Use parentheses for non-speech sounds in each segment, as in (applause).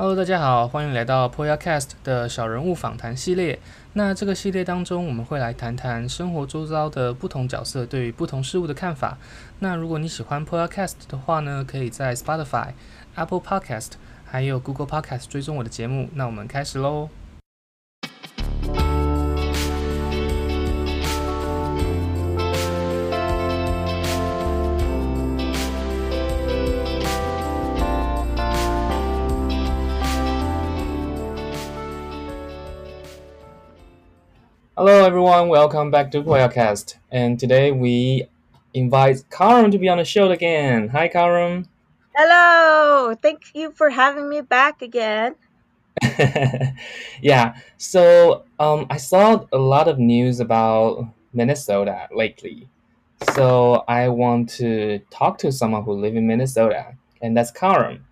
Hello，大家好，欢迎来到 Podcast 的小人物访谈系列。那这个系列当中，我们会来谈谈生活周遭的不同角色对于不同事物的看法。那如果你喜欢 Podcast 的话呢，可以在 Spotify、Apple Podcast 还有 Google Podcast 追踪我的节目。那我们开始喽。Hello, everyone. Welcome back to Poyacast. And today we invite Karem to be on the show again. Hi, Karem. Hello. Thank you for having me back again. (laughs) yeah. So um, I saw a lot of news about Minnesota lately. So I want to talk to someone who live in Minnesota, and that's Karem.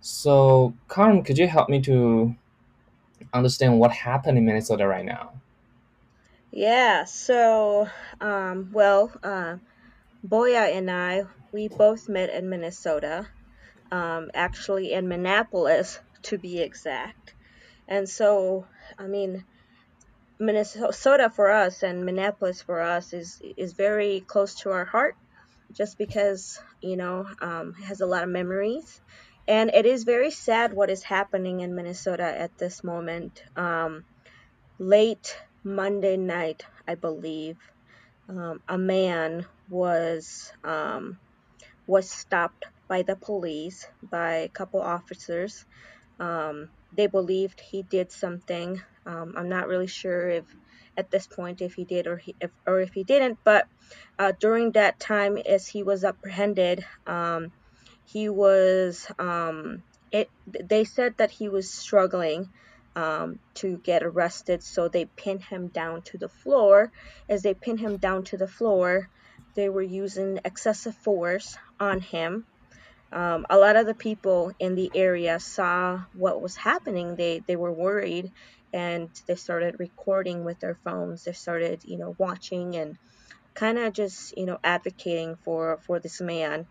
So Karem, could you help me to understand what happened in Minnesota right now? Yeah, so, um, well, uh, Poya and I, we both met in Minnesota, um, actually in Minneapolis to be exact. And so, I mean, Minnesota for us and Minneapolis for us is is very close to our heart, just because you know um, has a lot of memories, and it is very sad what is happening in Minnesota at this moment. Um, late Monday night, I believe, um, a man was um, was stopped by the police by a couple officers. Um, they believed he did something. Um, I'm not really sure if at this point if he did or he, if, or if he didn't, but uh, during that time as he was apprehended, um, he was um, it. They said that he was struggling um, to get arrested. So they pinned him down to the floor. As they pinned him down to the floor, they were using excessive force on him. Um, a lot of the people in the area saw what was happening. They they were worried, and they started recording with their phones. They started, you know, watching and kind of just, you know, advocating for for this man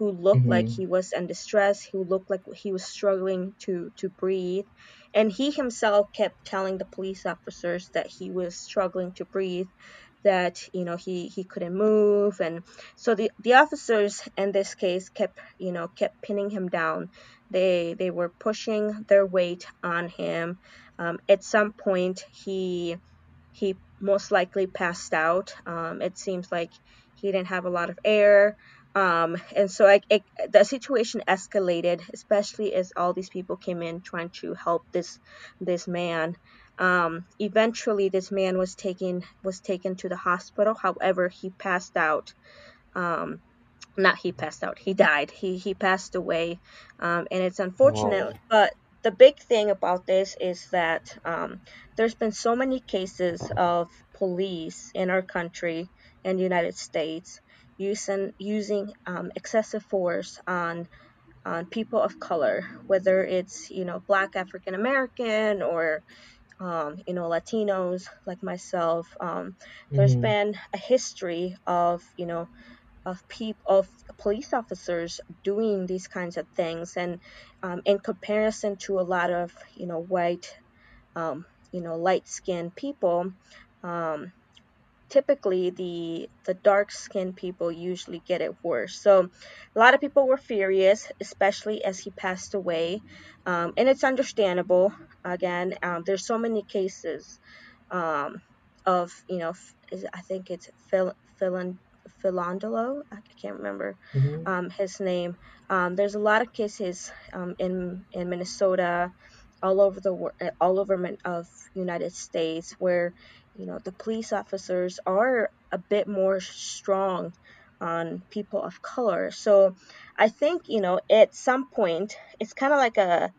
who looked mm-hmm. like he was in distress, who looked like he was struggling to to breathe, and he himself kept telling the police officers that he was struggling to breathe, that you know he he couldn't move, and so the the officers in this case kept you know kept pinning him down. They they were pushing their weight on him. Um, at some point, he he most likely passed out. Um, it seems like he didn't have a lot of air. Um, and so I, it, the situation escalated, especially as all these people came in trying to help this this man. Um, eventually, this man was taken was taken to the hospital. However, he passed out. Um, not he passed out. He died. He he passed away, um, and it's unfortunate. Whoa. But the big thing about this is that um, there's been so many cases of police in our country in the United States using using um, excessive force on on people of color, whether it's you know Black African American or um, you know Latinos like myself. Um, there's mm-hmm. been a history of you know of people of police officers doing these kinds of things, and um, in comparison to a lot of you know white um, you know light skinned people. Typically the the dark skinned people usually get it worse so a lot of people were furious especially as he passed away um, and it's understandable again um, there's so many cases um, of you know i think it's Phil, Phil, Philandolo, I can't remember mm-hmm. um, his name. Um, there's a lot of cases um, in in Minnesota, all over the world, all over of United States where you know the police officers are a bit more strong on people of color. So i think you know at some point it's kind of like a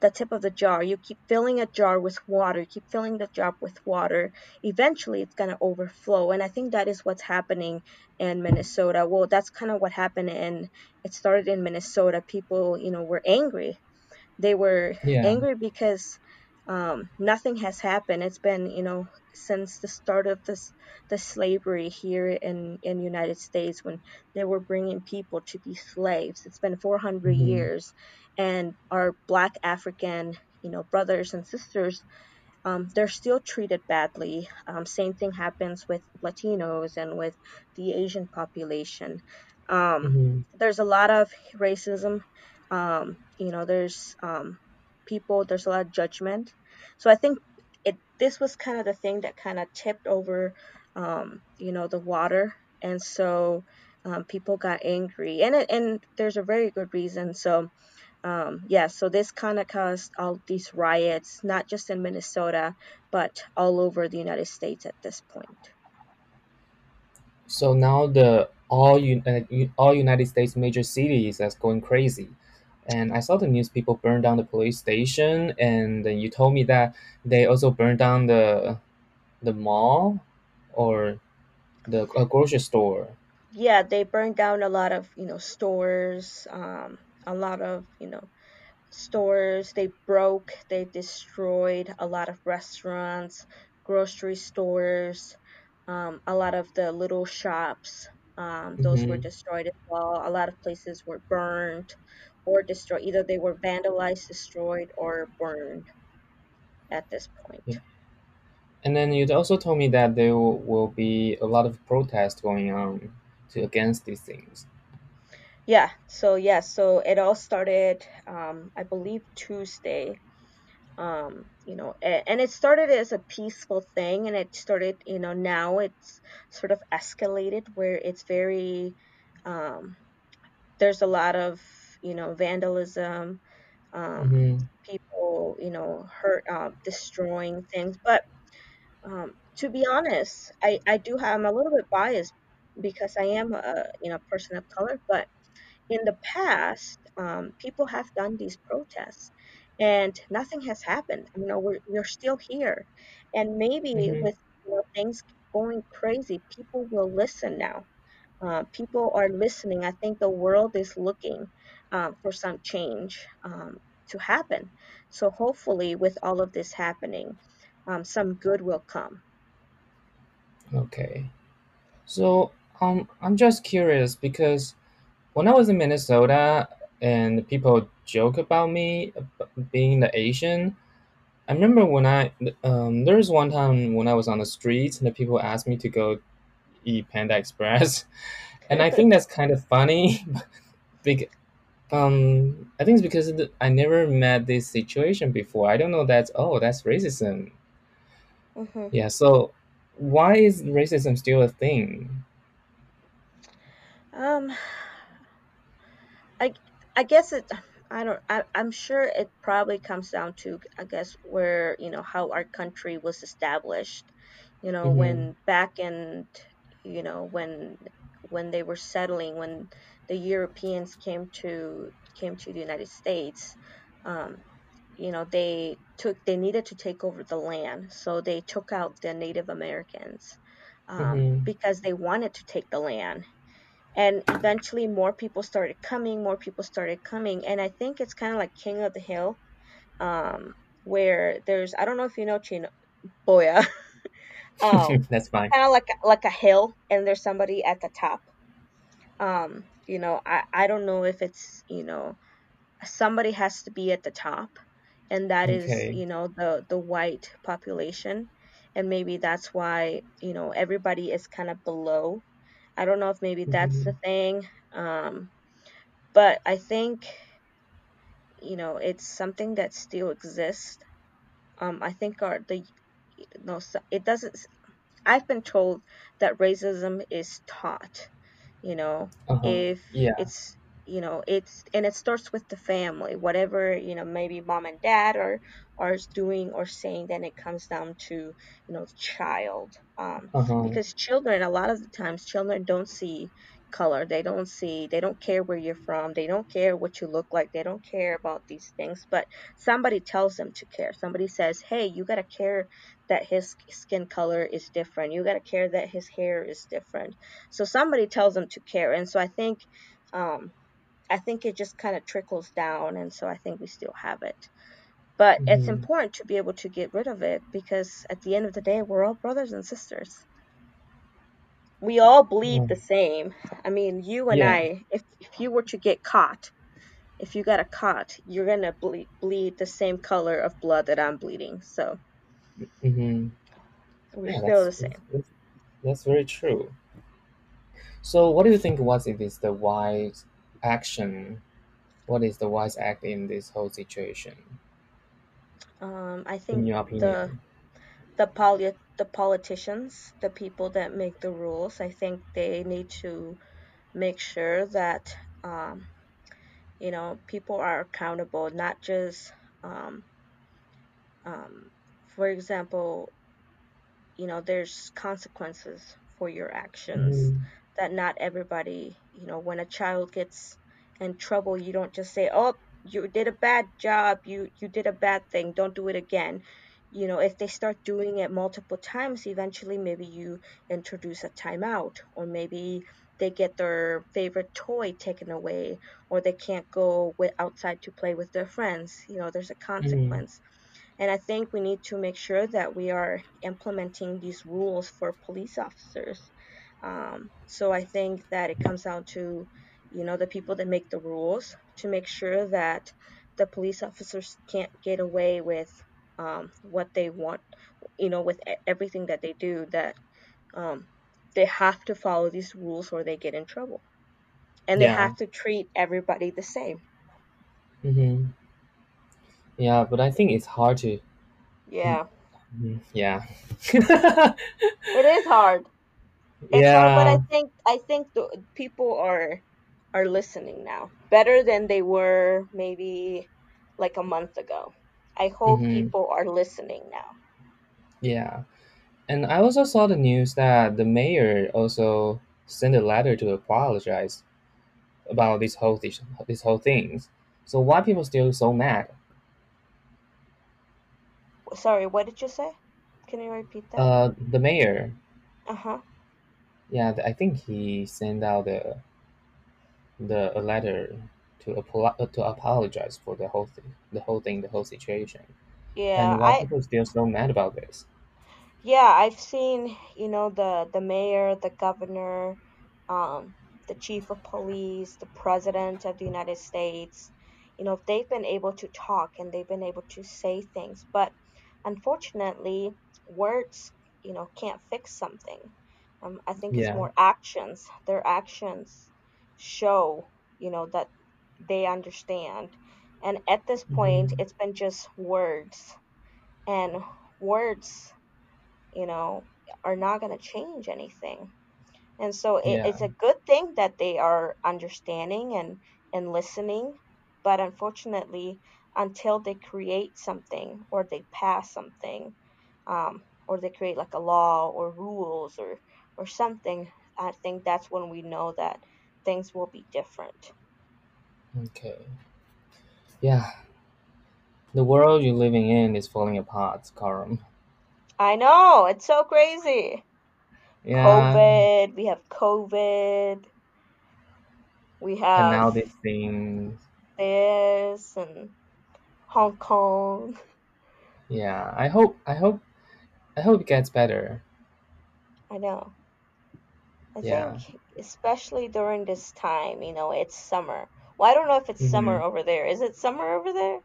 the tip of the jar. You keep filling a jar with water you keep filling the jar with water eventually it's going to overflow. And i think that is what's happening in minnesota. Well that's kind of what happened and it started in minnesota. People you know were angry. They were yeah. angry because um, nothing has happened. It's been, you know, since the start of this the slavery here in in United States when they were bringing people to be slaves. It's been 400 Mm-hmm. years, and our Black African, you know, brothers and sisters um, they're still treated badly. Um, same thing happens with Latinos and with the Asian population. Um, Mm-hmm. there's a lot of racism. Um, you know, there's um, people. There's a lot of judgment. So I think it. This was kind of the thing that kind of tipped over, um, you know, the water, and so um, people got angry, and it, and there's a very good reason. So um, yeah, so this kind of caused all these riots, not just in Minnesota, but all over the United States at this point. So now the all uh, all United States major cities that's going crazy. And I saw the news people burned down the police station, and then you told me that they also burned down the the mall or the a grocery store. Yeah, they burned down a lot of, you know, stores, um, a lot of, you know, stores. They broke, they destroyed a lot of restaurants, grocery stores, um, a lot of the little shops. Um, those were Mm-hmm. destroyed as well. A lot of places were burned or destroyed. Either they were vandalized, destroyed, or burned at this Yeah. point. And then you also told me that there will, will be a lot of protests going on to against these things. Yeah, so yeah, so it all started, um, I believe Tuesday. Um, you know, and it started as a peaceful thing, and it started, you know, now it's sort of escalated where it's very, um, there's a lot of, you know, vandalism, um, Mm-hmm. people, you know, hurt, uh, destroying things. But um, to be honest, I I do have, I'm a little bit biased because I am a, you know, person of color, but in the past, um, people have done these protests and nothing has happened. You know, we're, we're still here. And maybe Mm-hmm. with you know, things going crazy, people will listen now. Uh, people are listening. I think the world is looking um, for some change um, to happen. So hopefully, with all of this happening, um, some good will come. Okay. So um, I'm just curious because when I was in Minnesota and people joke about me ab- being the Asian, I remember when I um, there was one time when I was on the streets and the people asked me to go eat Panda Express, (laughs) and I think (laughs) that's kind of funny. (laughs) Bec- um, I think it's because of the- I never met this situation before. I don't know that. Oh, that's racism. hmm Yeah. So why is racism still a thing? Um, I I guess it I don't I, I'm sure it probably comes down to I guess where you know how our country was established you know Mm-hmm. when back in you know when when they were settling when the Europeans came to came to the United States um you know they took they needed to take over the land so they took out the Native Americans um Mm-hmm. because they wanted to take the land and eventually more people started coming more people started coming and i think it's kind of like king of the hill um where there's i don't know if you know chino boya (laughs) (laughs) um That's fine. kind of like like a hill and there's somebody at the top um you know i i don't know if it's you know somebody has to be at the top and that is Okay. you know the the white population and maybe that's why you know everybody is kind of below i don't know if maybe that's Mm-hmm. the thing um but I think you know it's something that still exists. Um, I think our the no, so- it doesn't. I've been told that racism is taught. You know, Uh-huh. if Yeah. it's you know it's and it starts with the family. Whatever you know, maybe mom and dad are are doing or saying, then it comes down to you know child. Um, Uh-huh. because children, a lot of the times, children don't see color. They don't see. They don't care where you're from. They don't care what you look like. They don't care about these things. But somebody tells them to care. Somebody says, "Hey, you gotta care that his skin color is different. You gotta care that his hair is different." So somebody tells them to care. And so I think, um, I think it just kind of trickles down. And so I think we still have it. But it's Mhm. important to be able to get rid of it because at the end of the day, we're all brothers and sisters. We all bleed Mm. the same. I mean, you and Yeah. I, if, if you were to get caught, if you got a caught, you're gonna ble- bleed the same color of blood that I'm bleeding. So hmm we Yeah, feel the same. that's that's very true. So, what do you think was it is the wise action? What is the wise act in this whole situation, Um, I in think the the poli- the politicians, the people that make the rules, I think they need to make sure that um, you know people are accountable, not just um, um, for example, you know, there's consequences for your actions hmm that not everybody, you know, when a child gets in trouble, you don't just say, "Oh, you did a bad job. You you did a bad thing. Don't do it again." You know, if they start doing it multiple times, eventually maybe you introduce a timeout or maybe they get their favorite toy taken away or they can't go with outside to play with their friends. You know, there's a hmm consequence. And I think we need to make sure that we are implementing these rules for police officers. Um, so I think that it comes down to, you know, the people that make the rules to make sure that the police officers can't get away with um, what they want, you know, with everything that they do, that um, they have to follow these rules or they get in trouble. And they Yeah. have to treat everybody the same. hmm Yeah, but I think it's hard to. Yeah, Mhm. Yeah. it is hard. It's hard, but I yeah. think I think the people are are listening now better than they were maybe like a month ago. I hope hmm people are listening now. Yeah. And I also saw the news that the mayor also sent a letter to apologize about this whole this, this whole things. So why people still so mad? Sorry, what did you say? Can you repeat that? Uh, the mayor, Uh-huh. yeah, I think he sent out the the a letter to apolo- uh, to apologize for the whole thing, the whole thing, the whole situation. Yeah, And a why I people still so mad about this? yeah, I've seen, you know, the the mayor, the governor, um, the chief of police, the president of the United States, you know, they've been able to talk and they've been able to say things, but unfortunately, words, you know, can't fix something. Um, I think it's more actions. Their actions show, you know, that they understand. And at this point, hmm it's been just words, and words, you know, are not going to change anything. And so it, Yeah. it's a good thing that they are understanding and, and listening. But unfortunately, until they create something or they pass something, um, or they create like a law or rules or, or something, I think that's when we know that things will be different. Okay. Yeah. The world you're living in is falling apart, Karem. I know, it's so crazy. Yeah. COVID, we have COVID, we have And now these things. this and Hong Kong. Yeah. I hope. I hope. I hope it gets better. I know. I Yeah. think especially during this time, you know, it's summer. Well, I don't know if it's summer hmm over there. Is it summer over there?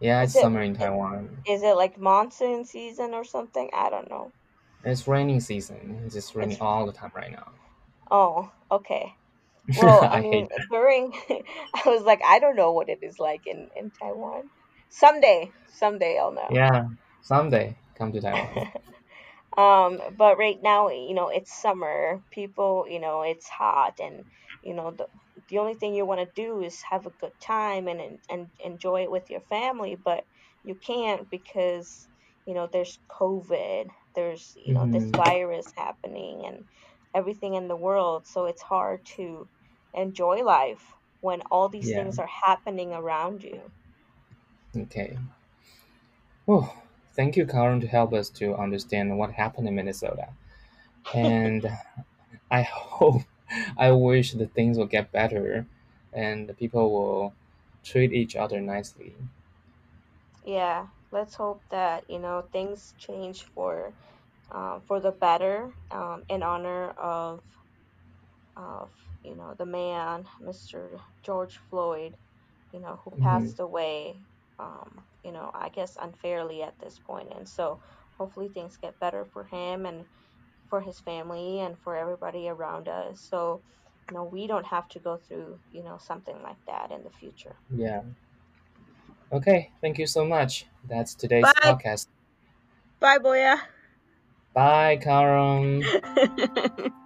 Yeah. It's it summer in Taiwan. is it like monsoon season or something? I don't know. It's raining season. It's just raining It's all the time right now. oh, okay. (laughs) Well, I I mean, during (laughs) I was like, I don't know what it is like in in Taiwan. Someday, someday I'll know. Yeah. Someday come to Taiwan. (laughs) Um, but right now, you know, it's summer. People, you know, it's hot, and you know, the the only thing you want to do is have a good time and en- and enjoy it with your family, but you can't because you know there's COVID, there's you know this hmm virus happening, and everything in the world. So it's hard to enjoy life when all these Yeah. things are happening around you. Okay. Oh, thank you, Karem, to help us to understand what happened in Minnesota. And (laughs) I hope, I wish that things will get better and the people will treat each other nicely. yeah, let's hope that you know things change for uh, for the better um, in honor of of you know the man, Mr. George Floyd, you know, who hmm passed away. Um, you know, I guess unfairly at this point, and so hopefully things get better for him and for his family and for everybody around us. So, you know, we don't have to go through you know something like that in the future. Yeah. Okay. Thank you so much. That's today's Bye, podcast. bye, Poya. Bye, Karem. (laughs)